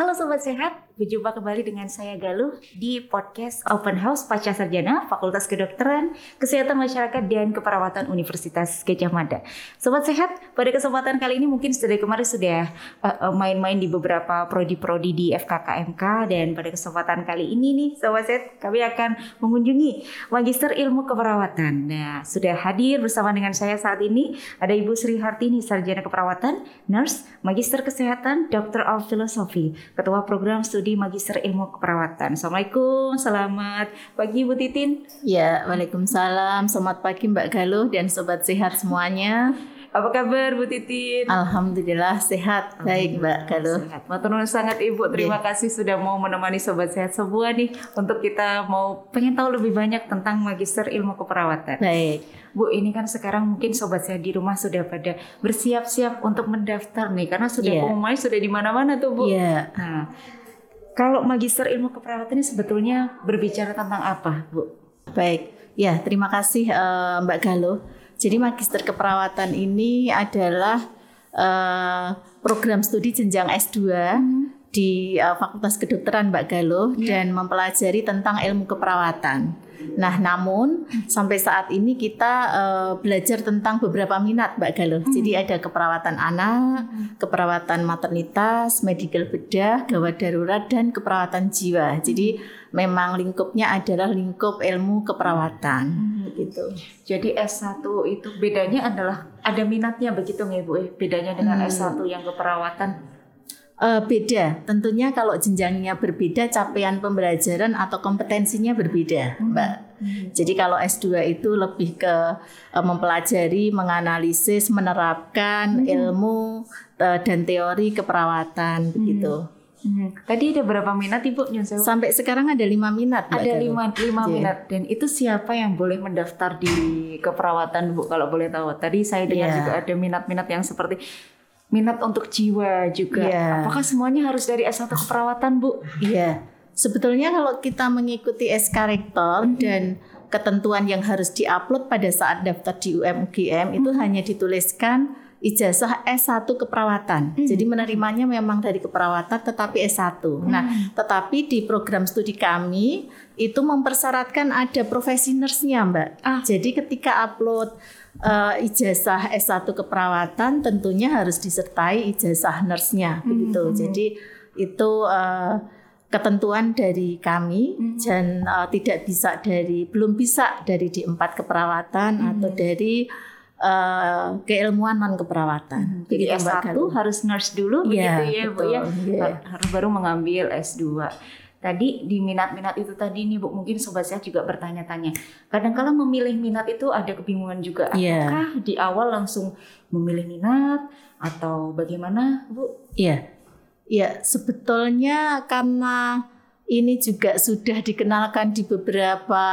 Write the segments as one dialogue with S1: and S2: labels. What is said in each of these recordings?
S1: Halo Sobat Sehat, berjumpa kembali dengan saya Galuh di podcast Open House Pasca Sarjana Fakultas Kedokteran, Kesehatan Masyarakat dan Keperawatan Universitas Gajah Mada. Sobat Sehat, pada kesempatan kali ini mungkin sudah kemarin sudah uh, uh, main-main di beberapa prodi-prodi di FKKMK dan pada kesempatan kali ini nih Sobat Sehat, kami akan mengunjungi Magister Ilmu Keperawatan. Nah, sudah hadir bersama dengan saya saat ini ada Ibu Sri Hartini, Sarjana Keperawatan, Nurse, Magister Kesehatan, Doctor of Philosophy. Ketua Program Studi Magister Ilmu Keperawatan. Assalamualaikum, selamat pagi Bu Titin.
S2: Ya, Waalaikumsalam. Selamat pagi Mbak Galuh dan Sobat Sehat semuanya.
S1: Apa kabar Bu Titin?
S2: Alhamdulillah sehat. Baik Mbak Galuh.
S1: Sehat. Matur sangat Ibu. Terima yeah. kasih sudah mau menemani Sobat Sehat semua nih untuk kita mau pengen tahu lebih banyak tentang Magister Ilmu Keperawatan.
S2: Baik.
S1: Bu, ini kan sekarang mungkin sobat saya di rumah sudah pada bersiap-siap untuk mendaftar nih karena sudah yeah. pengumuman sudah di mana-mana tuh, Bu.
S2: Yeah.
S1: Nah, kalau Magister Ilmu Keperawatan ini sebetulnya berbicara tentang apa, Bu?
S2: Baik. Ya, terima kasih uh, Mbak Galuh. Jadi Magister Keperawatan ini adalah uh, program studi jenjang S2 hmm. di uh, Fakultas Kedokteran Mbak Galuh yeah. dan mempelajari tentang ilmu keperawatan. Nah, namun sampai saat ini kita uh, belajar tentang beberapa minat, Mbak Galuh. Hmm. Jadi ada keperawatan anak, hmm. keperawatan maternitas, medical bedah, gawat darurat dan keperawatan jiwa. Jadi memang lingkupnya adalah lingkup ilmu keperawatan hmm. begitu.
S1: Jadi S1 itu bedanya adalah ada minatnya begitu nggak Bu? Bedanya dengan hmm. S1 yang keperawatan
S2: Uh, beda, tentunya kalau jenjangnya berbeda, capaian pembelajaran atau kompetensinya berbeda, hmm. Mbak. Hmm. Jadi kalau S2 itu lebih ke uh, mempelajari, menganalisis, menerapkan hmm. ilmu uh, dan teori keperawatan hmm. begitu.
S1: Hmm. Tadi ada berapa minat Ibu?
S2: Sampai sekarang ada lima minat.
S1: Mbak ada lima, lima yeah. minat dan itu siapa yang boleh mendaftar di keperawatan Bu kalau boleh tahu? Tadi saya dengar yeah. juga ada minat-minat yang seperti minat untuk jiwa juga. Yeah. Apakah semuanya harus dari S1 keperawatan, Bu?
S2: Iya. Yeah. Sebetulnya kalau kita mengikuti SK Rektor mm -hmm. dan ketentuan yang harus diupload pada saat daftar di UM UGM mm -hmm. itu hanya dituliskan ijazah S1 keperawatan. Hmm. Jadi menerimanya memang dari keperawatan tetapi S1. Hmm. Nah, tetapi di program studi kami itu mempersyaratkan ada profesi nurse-nya, Mbak. Ah. Jadi ketika upload uh, ijazah S1 keperawatan tentunya harus disertai ijazah nurse-nya hmm. begitu. Hmm. Jadi itu uh, ketentuan dari kami hmm. dan uh, tidak bisa dari belum bisa dari di empat keperawatan hmm. atau dari uh, keilmuan non keperawatan.
S1: Hmm, jadi S1 harus nurse dulu ya, begitu ya betul, Bu ya. Yeah. Harus baru mengambil S2. Tadi di minat-minat itu tadi nih Bu, mungkin sobat saya juga bertanya-tanya. Kadang kala memilih minat itu ada kebingungan juga. Iya. Apakah yeah. di awal langsung memilih minat atau bagaimana, Bu?
S2: Iya. Iya, sebetulnya karena ini juga sudah dikenalkan di beberapa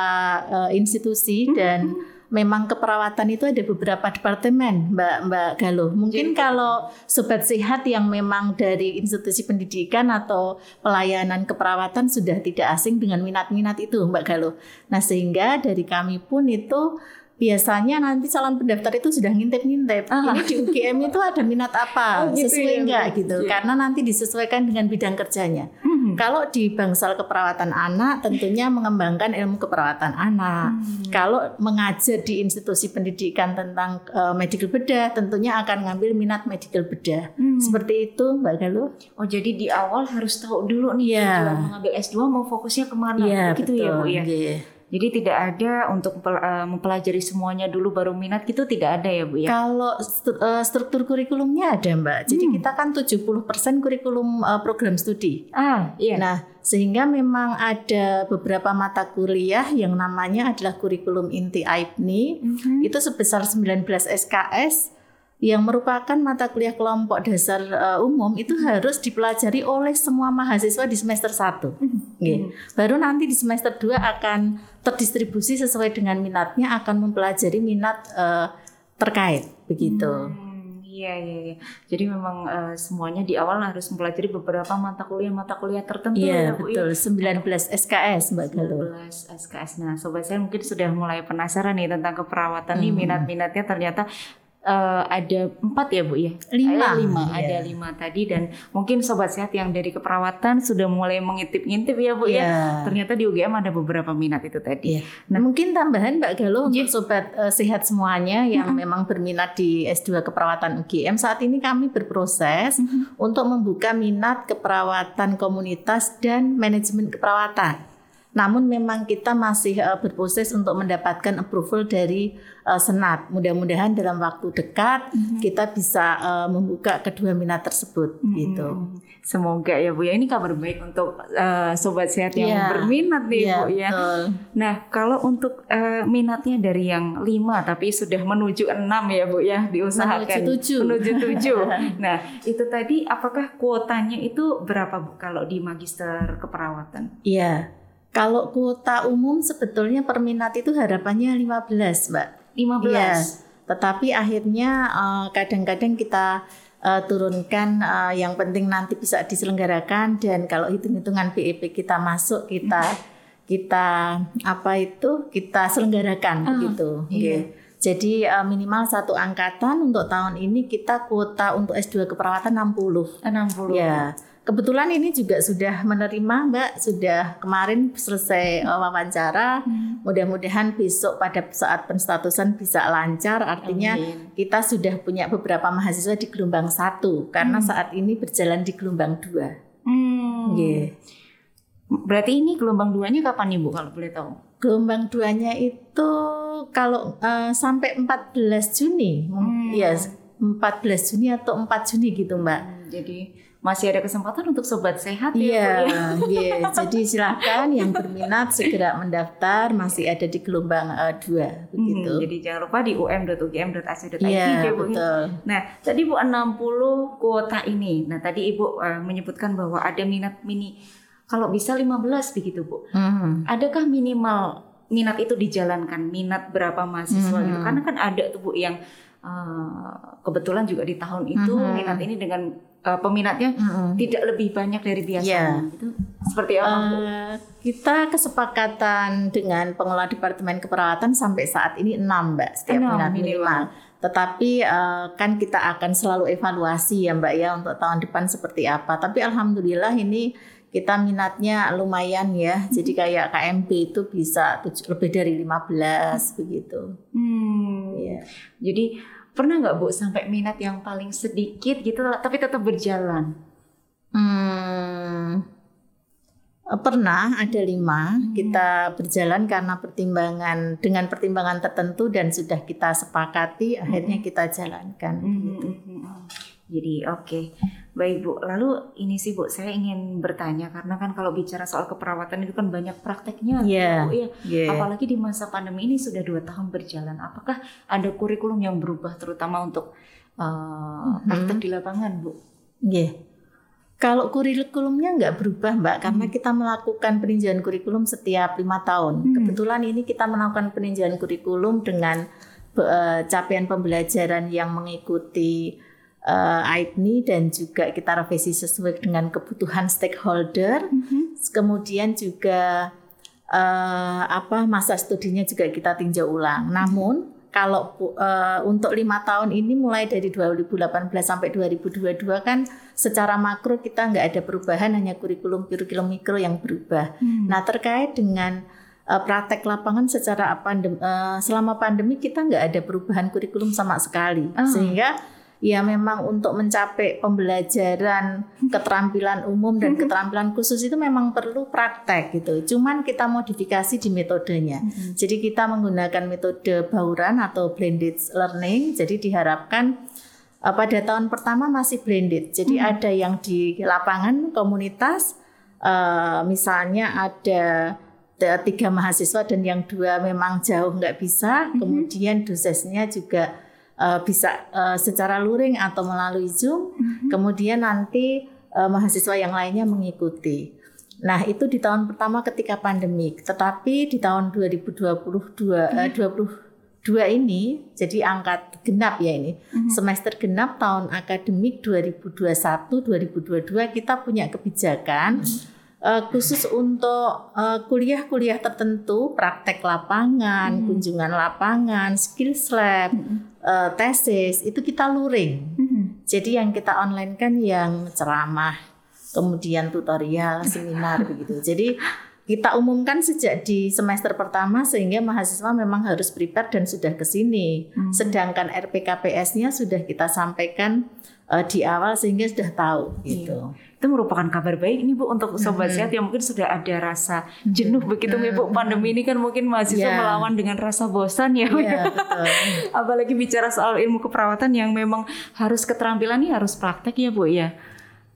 S2: uh, institusi dan mm -hmm memang keperawatan itu ada beberapa departemen, Mbak Mbak Galuh. Mungkin Jadi, kalau sobat sehat yang memang dari institusi pendidikan atau pelayanan keperawatan sudah tidak asing dengan minat-minat itu, Mbak Galuh. Nah, sehingga dari kami pun itu biasanya nanti calon pendaftar itu sudah ngintip-ngintip. Ah. Ini di UGM itu ada minat apa, oh, gitu sesuai ya, enggak gitu. Ya. Karena nanti disesuaikan dengan bidang kerjanya. Hmm. Kalau di bangsal keperawatan anak tentunya mengembangkan ilmu keperawatan anak. Hmm. Kalau mengajar di institusi pendidikan tentang uh, medical bedah tentunya akan ngambil minat medical bedah. Hmm. Seperti itu Mbak Galuh.
S1: Oh, jadi di awal harus tahu dulu nih ya. mengambil S2 mau fokusnya ke mana
S2: ya, gitu betul. ya Bu ya. Yeah.
S1: Jadi tidak ada untuk eh, mempelajari semuanya dulu baru minat gitu tidak ada ya Bu ya?
S2: Kalau eh, struktur kurikulumnya ada Mbak. Jadi hmm. kita kan 70% kurikulum eh, program studi.
S1: Ah, iya.
S2: Nah, sehingga memang ada beberapa mata kuliah yang namanya adalah kurikulum inti AIPNI. Mm -hmm. Itu sebesar 19 SKS yang merupakan mata kuliah kelompok dasar uh, umum itu harus dipelajari oleh semua mahasiswa di semester 1. Hmm. Yeah. Baru nanti di semester 2 akan terdistribusi sesuai dengan minatnya akan mempelajari minat uh, terkait begitu.
S1: Hmm, iya iya iya. Jadi memang uh, semuanya di awal harus mempelajari beberapa mata kuliah mata kuliah tertentu
S2: Iya, ya, Bu. Ya? betul. 19 SKS Mbak Galuh.
S1: 19 SKS. Nah, sobat saya mungkin sudah mulai penasaran nih tentang keperawatan hmm. nih minat-minatnya ternyata eh, ada empat ya Bu ya?
S2: Lima.
S1: Ada lima,
S2: Iya.
S1: ada lima tadi dan mungkin sobat sehat yang dari keperawatan sudah mulai mengintip-ngintip ya Bu ya.
S2: Iya.
S1: Ternyata di UGM ada beberapa minat itu tadi.
S2: Iya. Nah, mungkin tambahan Mbak Galuh
S1: Iya.
S2: untuk sobat eh, sehat semuanya yang memang berminat di S2 keperawatan UGM saat ini kami berproses untuk membuka minat keperawatan komunitas dan manajemen keperawatan. Namun memang kita masih eh, berproses untuk mendapatkan approval dari eh, Senat. Mudah-mudahan dalam waktu dekat kita bisa eh, membuka kedua minat tersebut gitu.
S1: Hmm, Semoga ya Bu ya. Ini kabar baik untuk eh, sobat sehat yang
S2: Iya.
S1: berminat nih
S2: Iya,
S1: Bu ya.
S2: betul.
S1: Nah, kalau untuk eh, minatnya dari yang lima tapi sudah menuju enam ya Bu ya diusahakan
S2: Menuju tujuh.
S1: Menuju tujuh. nah, itu tadi apakah kuotanya itu berapa Bu kalau di magister keperawatan?
S2: Iya. Kalau kuota umum sebetulnya per minat itu harapannya 15, Mbak.
S1: 15.
S2: Iya. Tetapi akhirnya eh, kadang-kadang kita eh, turunkan eh, yang penting nanti bisa diselenggarakan dan kalau hitung-hitungan BEP kita masuk kita kita apa itu kita selenggarakan
S1: Ah,
S2: begitu.
S1: iya.
S2: Oke. Jadi eh, minimal satu angkatan untuk tahun ini kita kuota untuk S2 keperawatan 60.
S1: 60.
S2: Ya, kebetulan ini juga sudah menerima Mbak, sudah kemarin selesai uh, wawancara.
S1: Hmm.
S2: Mudah-mudahan besok pada saat penstatusan bisa lancar. Artinya
S1: Amin.
S2: kita sudah punya beberapa mahasiswa di gelombang satu karena saat ini berjalan di gelombang dua.
S1: Hmm.
S2: Nggih.
S1: Berarti ini gelombang duanya kapan nih Bu kalau boleh tahu?
S2: Gelombang duanya itu kalau uh, sampai 14 Juni,
S1: Hmm.
S2: ya 14 Juni atau 4 Juni gitu Mbak.
S1: Hmm, Jadi masih ada kesempatan untuk sobat sehat ya Bu
S2: Iya,
S1: ya.
S2: iya. jadi silakan yang berminat segera mendaftar masih ada di gelombang eh, dua begitu.
S1: Hmm, jadi jangan lupa di um.ugm.ac.id
S2: Iya,
S1: ya Bu.
S2: betul.
S1: Nah, tadi Bu 60 kuota ini. Nah, tadi Ibu eh, menyebutkan bahwa ada minat mini kalau bisa 15 begitu, Bu.
S2: Hmm.
S1: Adakah minimal minat itu dijalankan? Minat berapa mahasiswa
S2: Mhm.
S1: gitu? Karena kan ada tuh Bu yang eh, kebetulan juga di tahun itu
S2: Mhm.
S1: minat ini dengan eh, peminatnya
S2: Mm-mm.
S1: tidak lebih banyak dari biasanya.
S2: Iya.
S1: Itu seperti apa, Bu?
S2: Eh, kita kesepakatan dengan pengelola departemen keperawatan sampai saat ini 6 mbak setiap
S1: Enam
S2: minat
S1: minimal.
S2: minimal. Tetapi eh, kan kita akan selalu evaluasi ya mbak ya untuk tahun depan seperti apa. Tapi alhamdulillah ini kita minatnya lumayan ya. Jadi kayak KMP itu bisa tuj- lebih dari 15 begitu.
S1: Hmm.
S2: Iya.
S1: Jadi pernah nggak Bu sampai minat yang paling sedikit gitu tapi tetap berjalan?
S2: Hmm, pernah ada lima kita berjalan karena pertimbangan dengan pertimbangan tertentu dan sudah kita sepakati akhirnya kita jalankan.
S1: Hmm, hmm, hmm. Jadi oke, baik Bu. Lalu ini sih Bu, saya ingin bertanya karena kan kalau bicara soal keperawatan itu kan banyak prakteknya,
S2: Iya.
S1: Bu ya.
S2: Yeah.
S1: Apalagi di masa pandemi ini sudah dua tahun berjalan. Apakah ada kurikulum yang berubah terutama untuk uh, praktek di lapangan, Bu?
S2: Yeah. Kalau kurikulumnya nggak berubah mbak, karena kita melakukan peninjauan kurikulum setiap lima tahun.
S1: Hmm.
S2: Kebetulan ini kita melakukan peninjauan kurikulum dengan eh, capaian pembelajaran yang mengikuti eh, AIPNI dan juga kita revisi sesuai dengan kebutuhan stakeholder. Kemudian juga eh, apa masa studinya juga kita tinjau ulang. Namun kalau eh, untuk lima tahun ini mulai dari 2018 sampai 2022 kan secara makro kita nggak ada perubahan hanya kurikulum kurikulum mikro yang berubah. Nah terkait dengan praktek lapangan secara pandem, eh, selama pandemi kita nggak ada perubahan kurikulum sama sekali
S1: Ah.
S2: sehingga ya memang untuk mencapai pembelajaran keterampilan umum dan keterampilan khusus itu memang perlu praktek gitu. Cuman kita modifikasi di metodenya. Jadi kita menggunakan metode bauran atau blended learning. Jadi diharapkan uh, pada tahun pertama masih blended. Jadi ada yang di lapangan komunitas, uh, misalnya ada tiga mahasiswa dan yang dua memang jauh nggak bisa. Kemudian dosesnya juga uh, bisa uh, secara luring atau melalui Zoom. Kemudian nanti uh, mahasiswa yang lainnya mengikuti. Nah, itu di tahun pertama ketika pandemi. Tetapi di tahun 2022 eh, 22 ini jadi angkat genap ya ini. Semester genap tahun akademik 2021-2022 kita punya kebijakan eh, khusus untuk eh, kuliah-kuliah tertentu, praktek lapangan, kunjungan lapangan, skills lab, eh, tesis itu kita luring.
S1: Mhm.
S2: Jadi yang kita online kan yang ceramah, kemudian tutorial, seminar begitu. Jadi kita umumkan sejak di semester pertama sehingga mahasiswa memang harus prepare dan sudah ke sini.
S1: Hmm.
S2: Sedangkan RPKPS-nya sudah kita sampaikan eh, di awal sehingga sudah tahu gitu.
S1: Itu merupakan kabar baik nih Bu untuk sobat sehat yang mungkin sudah ada rasa jenuh begitu nih Bu. Pandemi ini kan mungkin mahasiswa
S2: Ya.
S1: melawan dengan rasa bosan ya Bu.
S2: Iya, betul.
S1: Apalagi bicara soal ilmu keperawatan yang memang harus keterampilan nih harus praktek ya Bu ya.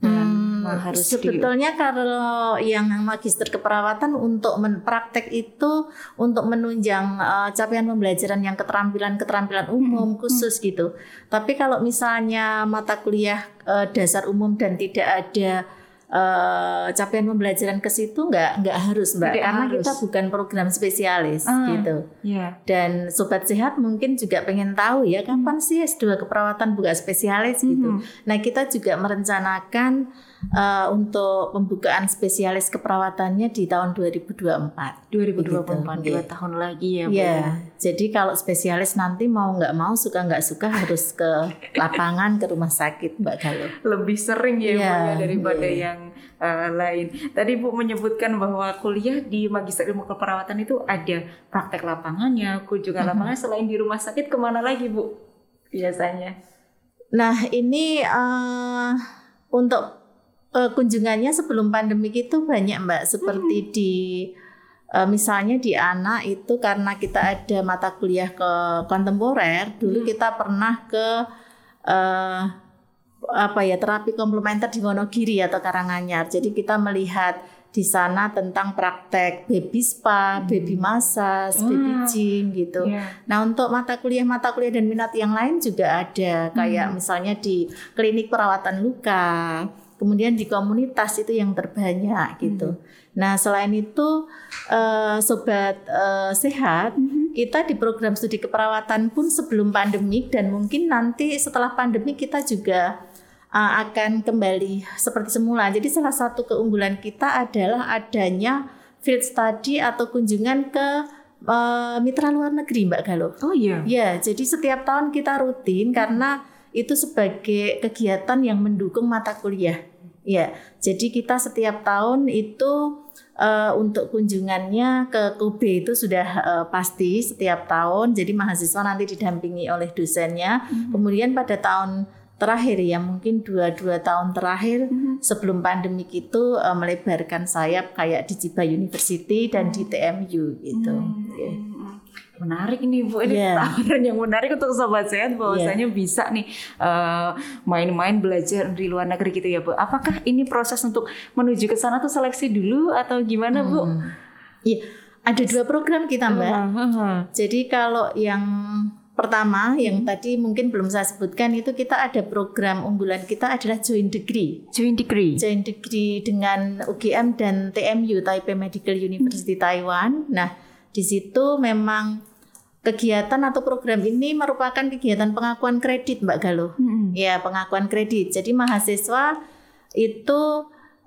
S1: Dan
S2: Hmm,
S1: harus di-
S2: sebetulnya kalau yang magister keperawatan untuk men- praktek itu untuk menunjang eh, capaian pembelajaran yang keterampilan-keterampilan umum khusus gitu. Tapi kalau misalnya mata kuliah eh, dasar umum dan tidak ada eh, capaian pembelajaran ke situ nggak nggak harus mbak
S1: Tidak
S2: karena
S1: harus.
S2: kita bukan program spesialis
S1: Ah.
S2: gitu.
S1: ya.
S2: Dan sobat sehat mungkin juga pengen tahu ya kapan sih S2 keperawatan buka spesialis gitu.
S1: Mhm.
S2: Nah, kita juga merencanakan eh, untuk pembukaan spesialis keperawatannya di tahun 2024.
S1: 2024
S2: Begitu,
S1: dua
S2: iya.
S1: tahun lagi ya Bu.
S2: Ya, jadi kalau spesialis nanti mau nggak mau suka nggak suka harus ke lapangan ke rumah sakit Mbak Galuh.
S1: lebih sering ya Bu
S2: Iya,
S1: ya, daripada
S2: iya.
S1: yang uh, lain. Tadi Bu menyebutkan bahwa kuliah di Magister Ilmu Keperawatan itu ada praktek lapangannya, kunjungan lapangan selain di rumah sakit ke mana lagi Bu? Biasanya.
S2: Nah, ini eh, untuk eh, kunjungannya sebelum pandemi itu banyak Mbak, seperti di eh, misalnya di anak itu karena kita ada mata kuliah ke kontemporer, dulu kita pernah ke eh, apa ya terapi komplementer di Wonogiri atau Karanganyar. Jadi kita melihat di sana tentang praktek baby spa, baby massage, baby
S1: Wah.
S2: gym gitu.
S1: Iya.
S2: Nah untuk mata kuliah-mata kuliah dan minat yang lain juga ada kayak misalnya di klinik perawatan luka, kemudian di komunitas itu yang terbanyak gitu. Nah selain itu eh, sobat eh, sehat kita di program studi keperawatan pun sebelum pandemik dan mungkin nanti setelah pandemi kita juga uh, akan kembali seperti semula. Jadi salah satu keunggulan kita adalah adanya field study atau kunjungan ke uh, mitra luar negeri, Mbak Galuh.
S1: Oh iya.
S2: Ya, jadi setiap tahun kita rutin karena itu sebagai kegiatan yang mendukung mata kuliah. Ya, jadi kita setiap tahun itu eh, untuk kunjungannya ke Kobe itu sudah eh, pasti setiap tahun. Jadi mahasiswa nanti didampingi oleh dosennya. Kemudian pada tahun terakhir ya mungkin dua-dua tahun terakhir sebelum pandemik itu eh, melebarkan sayap kayak di Chiba University dan di TMU gitu.
S1: Hmm, Menarik ini Bu, ini
S2: Iya.
S1: tawaran yang menarik untuk sobat sehat bahwasanya bisa nih eh, main-main belajar di luar negeri gitu ya Bu. Apakah ini proses untuk menuju ke sana tuh seleksi dulu atau gimana Bu?
S2: Iya, ada dua program kita Mbak.
S1: Heeh.
S2: Jadi kalau yang pertama yang tadi mungkin belum saya sebutkan itu kita ada program unggulan kita adalah joint degree.
S1: Joint degree.
S2: Joint degree dengan UGM dan TMU Taipei Medical University Taiwan. Nah, di situ memang kegiatan atau program ini merupakan kegiatan pengakuan kredit Mbak Galuh.
S1: Mm-mm.
S2: Ya, pengakuan kredit. Jadi mahasiswa itu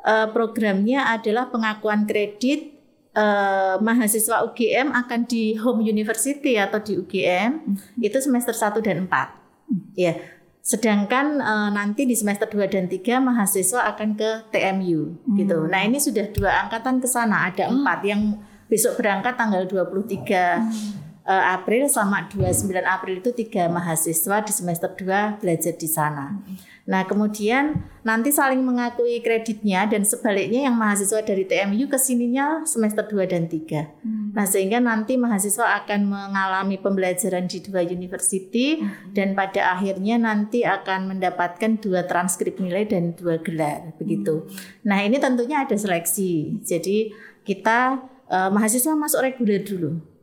S2: eh, programnya adalah pengakuan kredit eh, mahasiswa UGM akan di home university atau di UGM itu semester 1 dan 4. Ya. Sedangkan eh, nanti di semester 2 dan 3 mahasiswa akan ke TMU gitu. Nah, ini sudah dua angkatan ke sana, ada empat yang besok berangkat tanggal 23 eh, April sama 29 April itu tiga mahasiswa di semester 2 belajar di sana. Nah, kemudian nanti saling mengakui kreditnya dan sebaliknya yang mahasiswa dari TMU ke sininya semester 2 dan 3. Nah, sehingga nanti mahasiswa akan mengalami pembelajaran di dua university dan pada akhirnya nanti akan mendapatkan dua transkrip nilai dan dua gelar begitu. Nah, ini tentunya ada seleksi. Jadi kita eh, mahasiswa masuk reguler dulu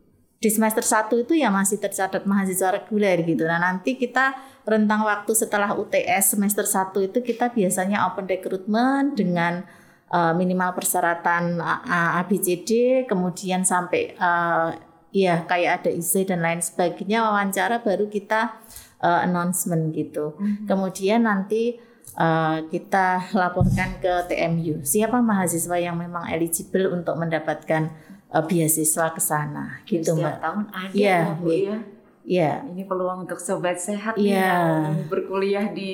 S2: di semester 1 itu ya masih tercatat mahasiswa reguler gitu. Nah, nanti kita rentang waktu setelah UTS semester 1 itu kita biasanya open recruitment dengan uh, minimal persyaratan ABCD, kemudian sampai uh, ya kayak ada IC dan lain sebagainya wawancara baru kita uh, announcement gitu. Kemudian nanti uh, kita laporkan ke TMU siapa mahasiswa yang memang eligible untuk mendapatkan uh, beasiswa ke sana gitu
S1: Setiap
S2: mbak.
S1: tahun ada
S2: Iya,
S1: ya, Bu
S2: iya.
S1: ya.
S2: Ya.
S1: Ini peluang untuk sobat sehat nih yang berkuliah di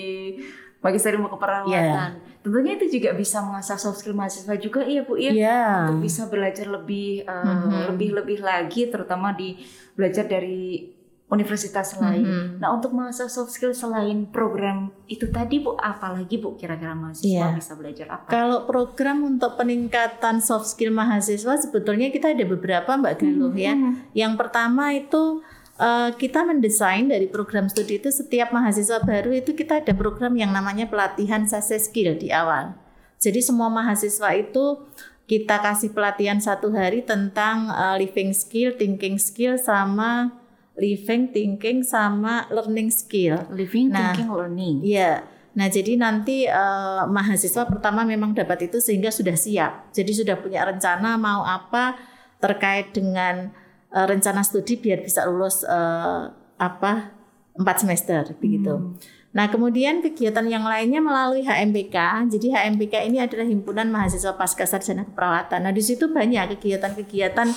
S1: Magister Ilmu Keperawatan.
S2: Iya.
S1: Tentunya itu juga bisa mengasah soft skill mahasiswa juga iya Bu ya.
S2: Iya.
S1: Untuk bisa belajar lebih eh,
S2: Mhm.
S1: lebih-lebih lagi terutama di belajar dari universitas lain.
S2: Mhm.
S1: Nah, untuk mengasah soft skill selain program itu tadi Bu, apalagi Bu kira-kira mahasiswa
S2: Iya.
S1: bisa belajar apa?
S2: Kalau program untuk peningkatan soft skill mahasiswa sebetulnya kita ada beberapa Mbak Galuh ya.
S1: Mhm.
S2: Yang pertama itu eh, kita mendesain dari program studi itu setiap mahasiswa baru itu kita ada program yang namanya pelatihan sase skill di awal. Jadi semua mahasiswa itu kita kasih pelatihan satu hari tentang eh, living skill, thinking skill, sama living, thinking, sama learning skill.
S1: Living,
S2: Nah,
S1: thinking, learning.
S2: Iya. Nah, jadi nanti eh, mahasiswa pertama memang dapat itu sehingga sudah siap. Jadi sudah punya rencana mau apa terkait dengan eh, rencana studi biar bisa lulus eh, apa empat semester begitu.
S1: Hmm.
S2: Nah, kemudian kegiatan yang lainnya melalui HMPK. Jadi HMPK ini adalah himpunan mahasiswa pasca sarjana keperawatan. Nah, di situ banyak kegiatan-kegiatan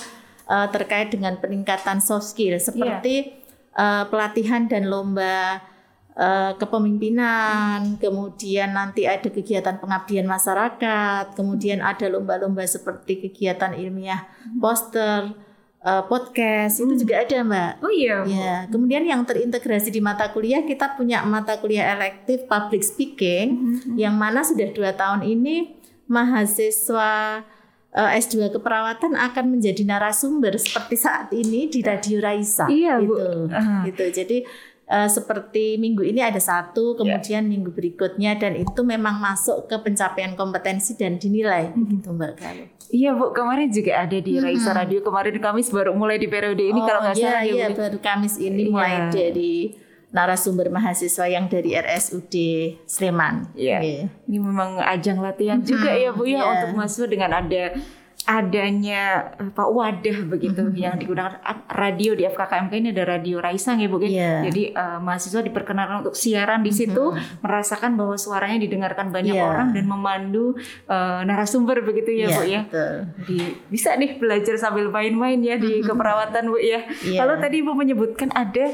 S2: eh, terkait dengan peningkatan soft skill seperti eh, pelatihan dan lomba eh, kepemimpinan, kemudian nanti ada kegiatan pengabdian masyarakat, kemudian ada lomba-lomba seperti kegiatan ilmiah poster, eh, podcast, itu juga ada, Mbak.
S1: Oh iya.
S2: Ya, kemudian yang terintegrasi di mata kuliah kita punya mata kuliah elektif public speaking
S1: Mhm.
S2: yang mana sudah dua tahun ini mahasiswa S2 keperawatan akan menjadi narasumber seperti saat ini di Radio Raisa.
S1: Iya, Bu.
S2: gitu. Gitu. Jadi eh, seperti minggu ini ada satu, kemudian minggu berikutnya dan itu memang masuk ke pencapaian kompetensi dan dinilai gitu Mbak Galuh.
S1: Iya Bu, kemarin juga ada di Raisa
S2: Mhm.
S1: Radio kemarin Kamis baru mulai di periode ini kalau nggak
S2: iya,
S1: salah ya
S2: iya,
S1: Bu.
S2: baru Kamis ini
S1: Iya.
S2: mulai dari narasumber mahasiswa yang dari RSUD Sleman.
S1: Iya. Ini memang ajang latihan juga
S2: Mhm,
S1: ya Bu ya
S2: iya.
S1: untuk mahasiswa dengan ada adanya apa wadah begitu yang digunakan A- radio di FKKMK ini ada radio Raisa ya Bu ya.
S2: Iya.
S1: Jadi eh, mahasiswa diperkenalkan untuk siaran di situ merasakan bahwa suaranya didengarkan banyak
S2: Iya.
S1: orang dan memandu eh, narasumber begitu ya
S2: Iya,
S1: Bu ya.
S2: betul.
S1: Jadi bisa nih belajar sambil main-main ya di keperawatan Bu ya.
S2: Iya.
S1: Kalau tadi Ibu menyebutkan ada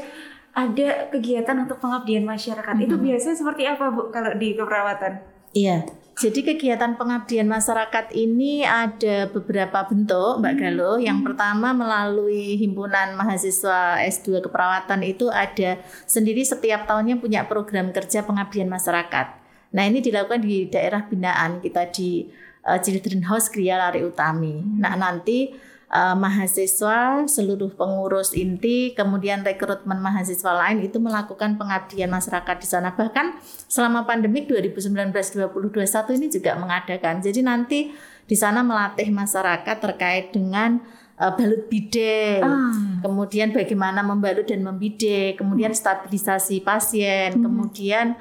S1: ada kegiatan untuk pengabdian masyarakat. Itu biasanya seperti apa Bu kalau di keperawatan?
S2: Iya. Jadi kegiatan pengabdian masyarakat ini ada beberapa bentuk, Mbak Galuh. Yang pertama melalui himpunan mahasiswa S2 keperawatan itu ada sendiri setiap tahunnya punya program kerja pengabdian masyarakat. Nah, ini dilakukan di daerah binaan kita di uh, Children House Gria Lari Utami. Nah, nanti uh, mahasiswa, seluruh pengurus inti, kemudian rekrutmen mahasiswa lain itu melakukan pengabdian masyarakat di sana. Bahkan selama pandemik 2019-2021 ini juga mengadakan. Jadi nanti di sana melatih masyarakat terkait dengan uh, balut bidet,
S1: Ah.
S2: kemudian bagaimana membalut dan membidik, kemudian stabilisasi pasien, kemudian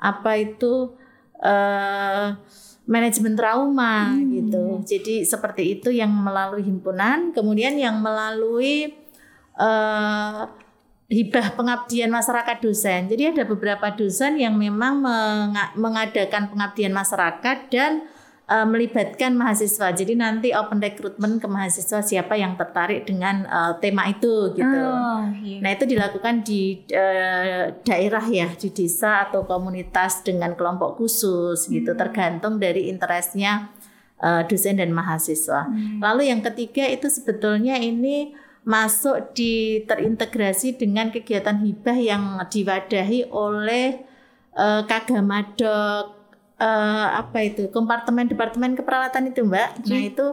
S2: apa itu eh manajemen trauma gitu. Jadi seperti itu yang melalui himpunan, kemudian yang melalui eh hibah pengabdian masyarakat dosen. Jadi ada beberapa dosen yang memang menga- mengadakan pengabdian masyarakat dan eh, melibatkan mahasiswa. Jadi nanti open recruitment ke mahasiswa siapa yang tertarik dengan eh, tema itu gitu.
S1: Oh, iya.
S2: Nah itu dilakukan di eh, daerah ya, di desa atau komunitas dengan kelompok khusus gitu, tergantung dari interestnya eh, dosen dan mahasiswa. Lalu yang ketiga itu sebetulnya ini masuk di terintegrasi dengan kegiatan hibah yang diwadahi oleh eh, Kagamadok eh, apa itu kompartemen departemen keperawatan itu Mbak. Nah itu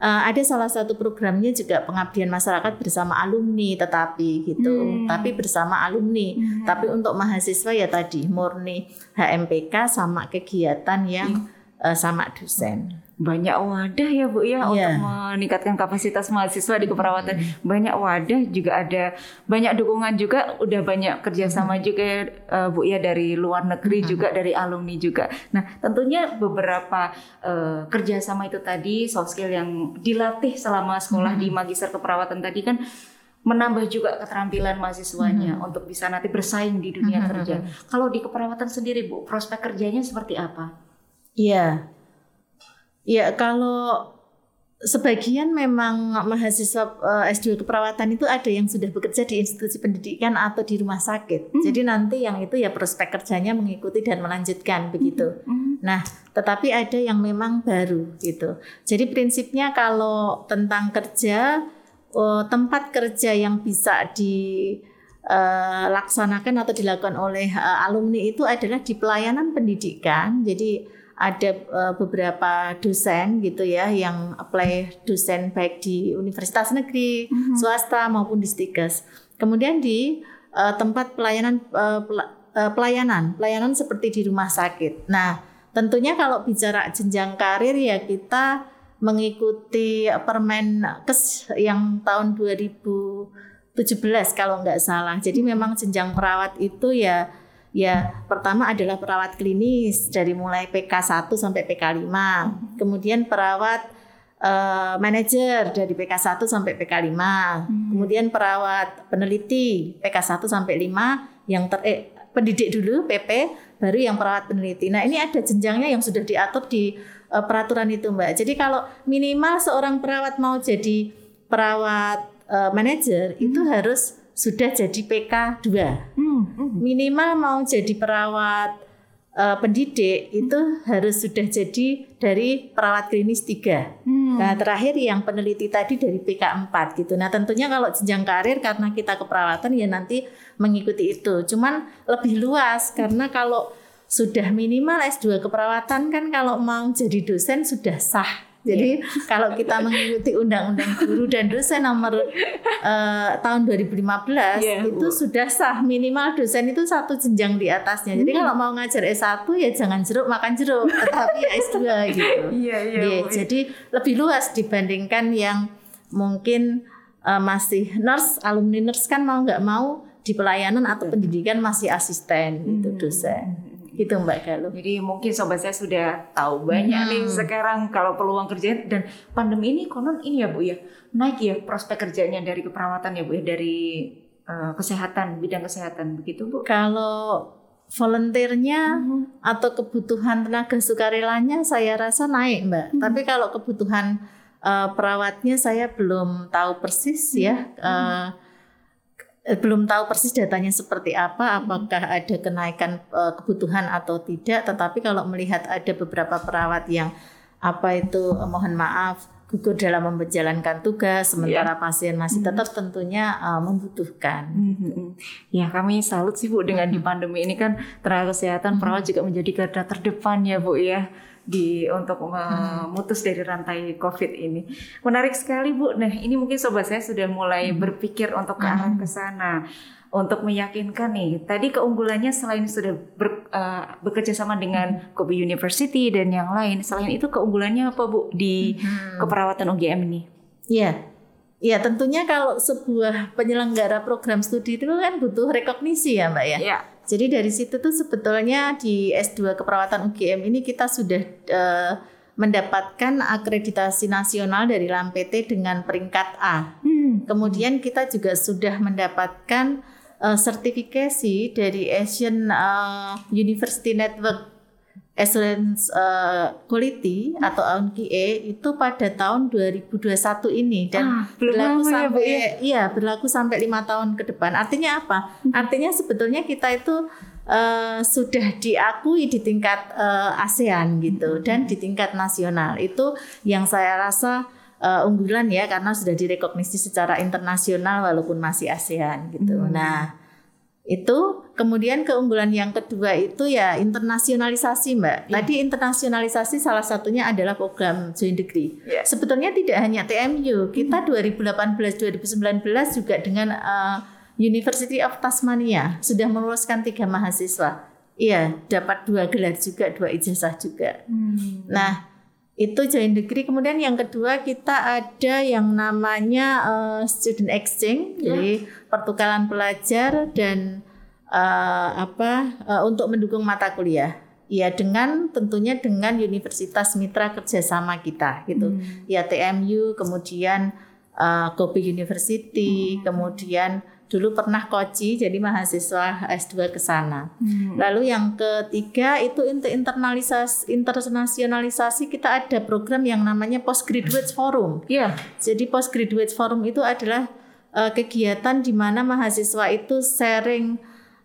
S2: eh, ada salah satu programnya juga pengabdian masyarakat bersama alumni tetapi gitu,
S1: Hmm.
S2: tapi bersama alumni.
S1: Hmm.
S2: Tapi untuk mahasiswa ya tadi murni HMPK sama kegiatan yang eh, sama dosen.
S1: Banyak wadah ya Bu ya
S2: Iya.
S1: untuk meningkatkan kapasitas mahasiswa di keperawatan. Banyak wadah juga ada banyak dukungan juga udah banyak kerjasama juga eh, Bu ya dari luar negeri juga dari alumni juga. Nah tentunya beberapa eh, kerjasama itu tadi soft skill yang dilatih selama sekolah di magister keperawatan tadi kan menambah juga keterampilan mahasiswanya untuk bisa nanti bersaing di dunia kerja. Kalau di keperawatan sendiri Bu prospek kerjanya seperti apa?
S2: Iya. Ya kalau sebagian memang mahasiswa uh, S2 keperawatan itu ada yang sudah bekerja di institusi pendidikan atau di rumah sakit. Hmm. Jadi nanti yang itu ya prospek kerjanya mengikuti dan melanjutkan begitu. Hmm. Nah, tetapi ada yang memang baru gitu. Jadi prinsipnya kalau tentang kerja uh, tempat kerja yang bisa dilaksanakan uh, atau dilakukan oleh uh, alumni itu adalah di pelayanan pendidikan. Jadi ada uh, beberapa dosen gitu ya yang apply dosen baik di universitas negeri, mm-hmm. swasta maupun di Stikes. Kemudian di uh, tempat pelayanan uh, pelayanan, pelayanan seperti di rumah sakit. Nah, tentunya kalau bicara jenjang karir ya kita mengikuti Permenkes yang tahun 2017 kalau nggak salah. Jadi memang jenjang perawat itu ya Ya, pertama adalah perawat klinis dari mulai PK1 sampai PK5. Kemudian perawat uh, manajer dari PK1 sampai PK5. Hmm. Kemudian perawat peneliti PK1 sampai 5 yang ter eh, pendidik dulu PP baru yang perawat peneliti. Nah, ini ada jenjangnya yang sudah diatur di uh, peraturan itu, Mbak. Jadi kalau minimal seorang perawat mau jadi perawat uh, manajer hmm. itu harus sudah jadi PK 2. Hmm, hmm. Minimal mau jadi perawat uh, pendidik itu harus sudah jadi dari perawat klinis 3. Hmm. Nah, terakhir yang peneliti tadi dari PK 4 gitu. Nah, tentunya kalau jenjang karir karena kita keperawatan ya nanti mengikuti itu. Cuman lebih luas karena kalau sudah minimal S2 keperawatan kan kalau mau jadi dosen sudah sah jadi yeah. kalau kita mengikuti Undang-Undang Guru dan Dosen nomor uh, tahun 2015 yeah, itu sudah sah minimal dosen itu satu jenjang di atasnya. Jadi hmm. kalau mau ngajar S1 ya jangan jeruk makan jeruk, tetapi ya S2 gitu. Iya yeah, iya. Yeah, jadi lebih luas dibandingkan yang mungkin uh, masih nurse, alumni nurse kan mau nggak mau di pelayanan atau pendidikan masih asisten gitu hmm. dosen gitu Mbak Galuh.
S1: Jadi mungkin sobat saya sudah tahu banyak hmm. nih sekarang kalau peluang kerja dan pandemi ini konon ini ya Bu ya naik ya prospek kerjanya dari keperawatan ya Bu ya dari uh, kesehatan bidang kesehatan begitu Bu.
S2: Kalau volunteernya hmm. atau kebutuhan tenaga sukarelanya saya rasa naik Mbak. Hmm. Tapi kalau kebutuhan uh, perawatnya saya belum tahu persis ya. Hmm. Uh, Eh, belum tahu persis datanya seperti apa, apakah ada kenaikan uh, kebutuhan atau tidak. Tetapi kalau melihat ada beberapa perawat yang apa itu uh, mohon maaf gugur dalam menjalankan tugas, sementara yeah. pasien masih tetap mm-hmm. tentunya uh, membutuhkan. Mm-hmm.
S1: Ya kami salut sih bu dengan di pandemi ini kan tenaga kesehatan perawat juga menjadi garda terdepan ya bu ya di untuk memutus dari rantai COVID ini. Menarik sekali Bu. Nah, ini mungkin sobat saya sudah mulai hmm. berpikir untuk ke arah ke sana untuk meyakinkan nih. Tadi keunggulannya selain sudah ber, uh, bekerja sama dengan hmm. Kobe University dan yang lain, selain itu keunggulannya apa Bu di hmm. keperawatan UGM ini?
S2: Iya. Ya tentunya kalau sebuah penyelenggara program studi itu kan butuh rekognisi ya Mbak ya. Iya. Jadi dari situ tuh sebetulnya di S2 keperawatan UGM ini kita sudah uh, mendapatkan akreditasi nasional dari LAMPT dengan peringkat A. Hmm. Kemudian kita juga sudah mendapatkan uh, sertifikasi dari Asian uh, University Network Excellence uh, Quality atau AUNQIE itu pada tahun 2021 ini dan ah, berlaku ya, sampai ya, iya berlaku sampai lima tahun ke depan. Artinya apa? Hmm. Artinya sebetulnya kita itu uh, sudah diakui di tingkat uh, ASEAN gitu hmm. dan di tingkat nasional. Itu yang saya rasa uh, unggulan ya karena sudah direkognisi secara internasional walaupun masih ASEAN gitu. Hmm. Nah, itu kemudian keunggulan yang kedua itu ya internasionalisasi mbak. Ya. Tadi internasionalisasi salah satunya adalah program joint degree. Ya. Sebetulnya tidak hanya TMU, kita 2018-2019 juga dengan uh, University of Tasmania sudah meluluskan tiga mahasiswa. Iya, dapat dua gelar juga, dua ijazah juga. Hmm. Nah, itu joint degree. Kemudian yang kedua kita ada yang namanya uh, student exchange, ya. jadi pertukaran pelajar dan uh, apa uh, untuk mendukung mata kuliah. Ya dengan tentunya dengan universitas mitra kerjasama kita gitu. Hmm. Ya TMU, kemudian uh, Kobe University, hmm. kemudian dulu pernah koci jadi mahasiswa S2 ke sana. Hmm. Lalu yang ketiga itu untuk internalisasi internasionalisasi kita ada program yang namanya Postgraduate Forum.
S1: Iya. Yeah.
S2: Jadi Postgraduate Forum itu adalah uh, kegiatan di mana mahasiswa itu sharing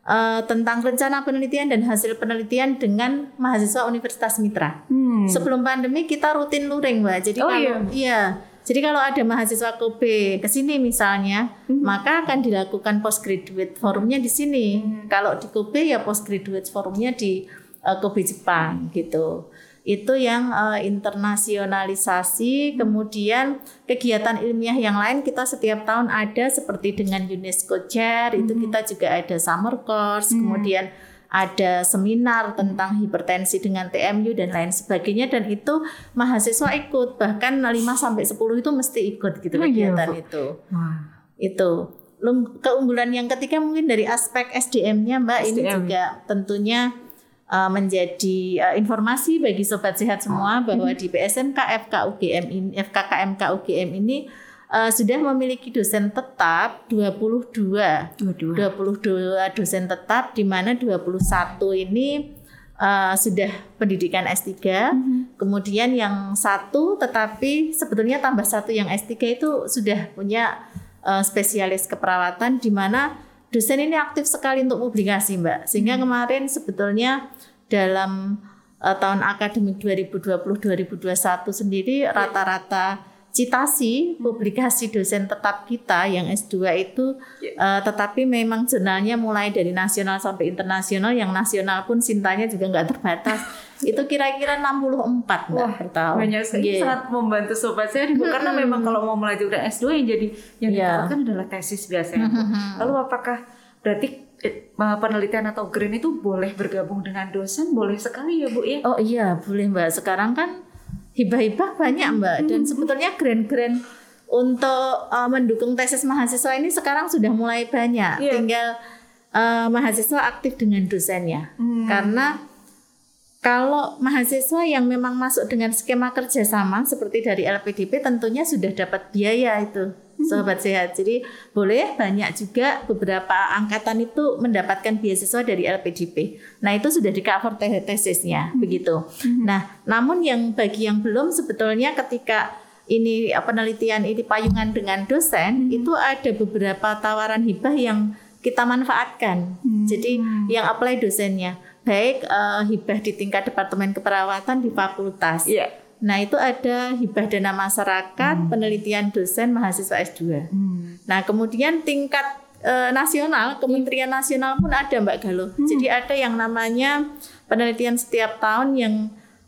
S2: uh, tentang rencana penelitian dan hasil penelitian dengan mahasiswa Universitas Mitra. Hmm. Sebelum pandemi kita rutin luring, Mbak. Jadi oh, kalau iya. iya jadi kalau ada mahasiswa KB ke sini misalnya, hmm. maka akan dilakukan postgraduate forumnya di sini. Hmm. Kalau di Kobe ya postgraduate forumnya di uh, Kobe Jepang gitu. Itu yang uh, internasionalisasi, kemudian kegiatan ilmiah yang lain kita setiap tahun ada seperti dengan UNESCO Chair, hmm. itu kita juga ada summer course, hmm. kemudian ada seminar tentang hipertensi dengan TMU dan lain sebagainya dan itu mahasiswa ikut bahkan 5 sampai 10 itu mesti ikut gitu oh, iya, kegiatan iya, itu. Wah. Itu. Keunggulan yang ketiga mungkin dari aspek SDM-nya Mbak SDM. ini juga tentunya uh, menjadi uh, informasi bagi sobat sehat semua bahwa di PSMK FKUGM ini FKKMK UGM ini uh, sudah memiliki dosen tetap 22. 22. 22 dosen tetap di mana 21 ini uh, sudah pendidikan S3. Mm -hmm. Kemudian yang satu tetapi sebetulnya tambah satu yang S3 itu sudah punya uh, spesialis keperawatan di mana dosen ini aktif sekali untuk publikasi, Mbak. Sehingga mm -hmm. kemarin sebetulnya dalam uh, tahun akademik 2020-2021 sendiri rata-rata citasi publikasi dosen tetap kita yang S2 itu yeah. uh, tetapi memang jurnalnya mulai dari nasional sampai internasional yang nasional pun sintanya juga nggak terbatas itu kira-kira 64 Wah, per tahun.
S1: Banyak sekali yeah. sangat membantu sobat saya hmm. karena memang kalau mau melanjutkan S2 yang jadi yang yeah. ditawarkan adalah tesis biasanya. Hmm. Lalu apakah berarti eh, penelitian atau green itu boleh bergabung dengan dosen boleh sekali ya Bu ya?
S2: Oh iya, boleh Mbak. Sekarang kan hibah-hibah banyak mbak dan hmm. sebetulnya grant-grant untuk uh, mendukung tesis mahasiswa ini sekarang sudah mulai banyak yeah. tinggal uh, mahasiswa aktif dengan dosennya hmm. karena kalau mahasiswa yang memang masuk dengan skema kerjasama seperti dari LPDP tentunya sudah dapat biaya itu sobat sehat. Jadi boleh banyak juga beberapa angkatan itu mendapatkan beasiswa dari LPDP. Nah itu sudah di cover tesisnya hmm. begitu. Hmm. Nah namun yang bagi yang belum sebetulnya ketika ini penelitian ini payungan dengan dosen hmm. itu ada beberapa tawaran hibah yang kita manfaatkan. Hmm. Jadi yang apply dosennya baik uh, hibah di tingkat departemen keperawatan di fakultas. Yeah Nah, itu ada hibah dana masyarakat, hmm. penelitian dosen mahasiswa S2. Hmm. Nah, kemudian tingkat e, nasional, Kementerian Nasional pun ada Mbak Galuh. Hmm. Jadi ada yang namanya penelitian setiap tahun yang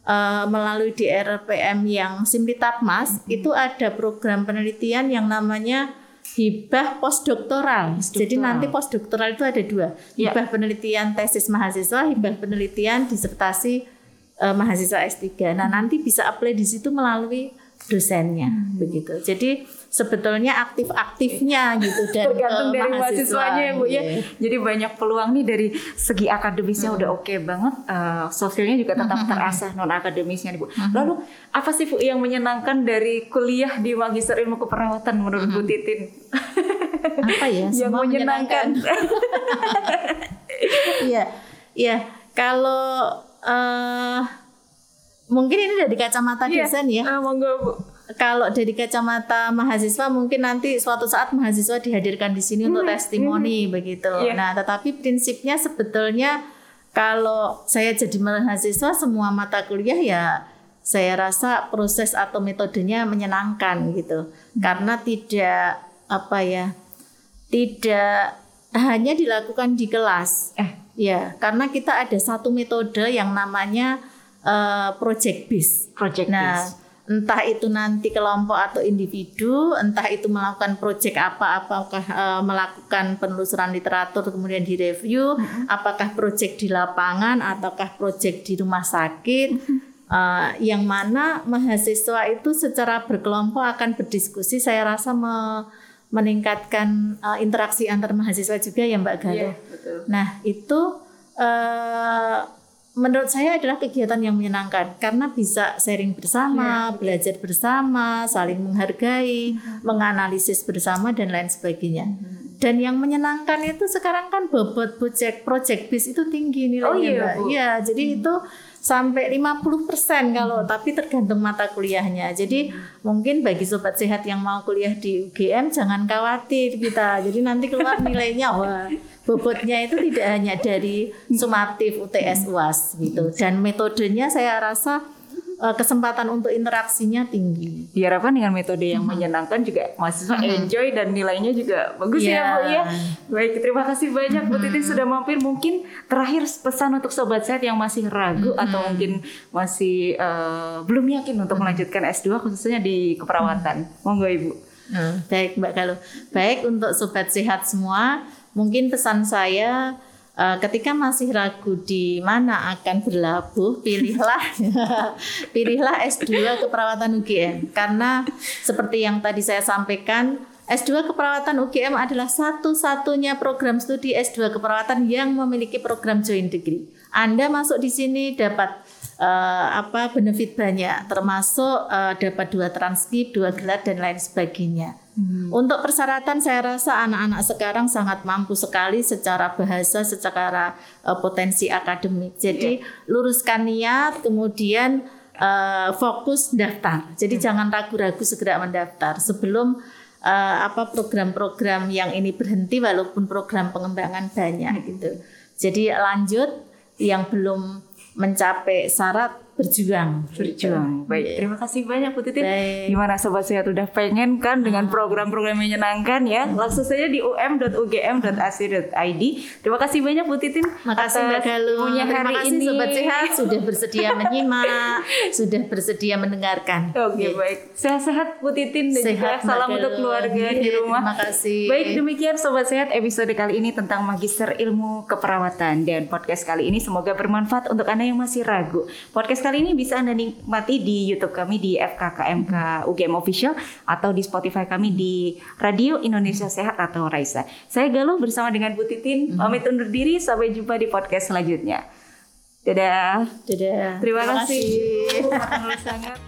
S2: e, melalui DRPM yang Simlitapmas, hmm. itu ada program penelitian yang namanya hibah postdoktoral. Post Jadi nanti postdoktoral itu ada dua, ya. hibah ya. penelitian tesis mahasiswa, hibah penelitian disertasi uh, mahasiswa S3. Nah, nanti bisa apply di situ melalui dosennya hmm. begitu. Jadi sebetulnya aktif-aktifnya gitu dan
S1: tergantung dari mahasiswanya ya Bu ya. Yeah. Jadi banyak peluang nih dari segi akademisnya hmm. udah oke okay banget, uh, sosialnya juga tetap hmm. terasah non akademisnya nih Bu. Hmm. Lalu apa sih Bu yang menyenangkan dari kuliah di Magister Ilmu Keperawatan menurut hmm. Bu Titin?
S2: Apa ya?
S1: yang menyenangkan.
S2: Iya. Iya, kalau uh, mungkin ini dari kacamata yeah. desain ya.
S1: Uh, monggo Bu.
S2: Kalau dari kacamata mahasiswa mungkin nanti suatu saat mahasiswa dihadirkan di sini hmm. untuk testimoni hmm. begitu. Yeah. Nah, tetapi prinsipnya sebetulnya kalau saya jadi mahasiswa semua mata kuliah ya saya rasa proses atau metodenya menyenangkan gitu. Hmm. Karena tidak apa ya? Tidak hanya dilakukan di kelas. Eh, Ya, karena kita ada satu metode yang namanya uh, project based.
S1: Project
S2: nah, entah itu nanti kelompok atau individu, entah itu melakukan project apa, apakah uh, melakukan penelusuran literatur kemudian direview, mm-hmm. apakah project di lapangan ataukah project di rumah sakit. Mm-hmm. Uh, yang mana mahasiswa itu secara berkelompok akan berdiskusi saya rasa me, meningkatkan uh, interaksi antar mahasiswa juga ya Mbak Galuh. Yeah, Nah itu uh, menurut saya adalah kegiatan yang menyenangkan karena bisa sharing bersama, yeah. belajar bersama, saling menghargai, mm -hmm. menganalisis bersama dan lain sebagainya. Mm -hmm. Dan yang menyenangkan itu sekarang kan bobot project project bis itu tinggi nilainya,
S1: Oh iya,
S2: Mbak. Iya, jadi itu sampai 50% kalau tapi tergantung mata kuliahnya. Jadi mungkin bagi sobat sehat yang mau kuliah di UGM jangan khawatir kita. Jadi nanti keluar nilainya wah bobotnya itu tidak hanya dari sumatif UTS UAS gitu. Dan metodenya saya rasa eh, kesempatan untuk interaksinya tinggi.
S1: Diharapkan dengan metode yang menyenangkan juga mahasiswa enjoy dan nilainya juga bagus ya
S2: Iya.
S1: Bu ya. Baik, terima kasih banyak Bu Titin sudah mampir. Mungkin terakhir pesan untuk sobat sehat yang masih ragu atau mungkin masih eh, belum yakin untuk melanjutkan S2 khususnya di keperawatan. Monggo Ibu.
S2: Nah, baik Mbak Galuh. Baik untuk sobat sehat semua, mungkin pesan saya eh, ketika masih ragu di mana akan berlabuh, pilihlah pilihlah S2 keperawatan UGM karena seperti yang tadi saya sampaikan S2 keperawatan UGM adalah satu-satunya program studi S2 keperawatan yang memiliki program joint degree. Anda masuk di sini dapat eh, apa benefit banyak termasuk eh, dapat dua transkrip, dua gelar dan lain sebagainya. Untuk persyaratan saya rasa anak-anak sekarang sangat mampu sekali secara bahasa, secara eh, potensi akademik. Jadi luruskan niat, kemudian eh, fokus daftar. Jadi jangan ragu-ragu segera mendaftar sebelum eh, apa program-program yang ini berhenti walaupun program pengembangan banyak gitu. Jadi lanjut yang belum mencapai syarat berjuang.
S1: Berjuang. Baik, terima kasih banyak Bu Titin.
S2: Baik.
S1: Gimana sobat sehat udah pengen kan dengan program-program yang menyenangkan ya? Langsung saja di um.ugm.ac.id. Terima kasih banyak Bu Titin.
S2: Makasih Mbak Galuh. Terima
S1: hari
S2: kasih
S1: ini.
S2: Sobat Sehat sudah bersedia menyimak, sudah bersedia mendengarkan.
S1: Oke
S2: Iya.
S1: baik, sehat-sehat Bu Titin dan juga
S2: Sehat, Mbak
S1: salam untuk keluarga di
S2: Iya,
S1: rumah.
S2: terima kasih.
S1: Baik demikian Sobat Sehat episode kali ini tentang Magister Ilmu Keperawatan dan podcast kali ini semoga bermanfaat untuk anda yang masih ragu. Podcast kali ini bisa anda nikmati di YouTube kami di FKKMK UGM Official atau di Spotify kami di Radio Indonesia Sehat atau Raisa. Saya Galuh bersama dengan Bu Titin pamit undur diri sampai jumpa di podcast selanjutnya. Dadah.
S2: Dadah.
S1: Terima, kasih. Sangat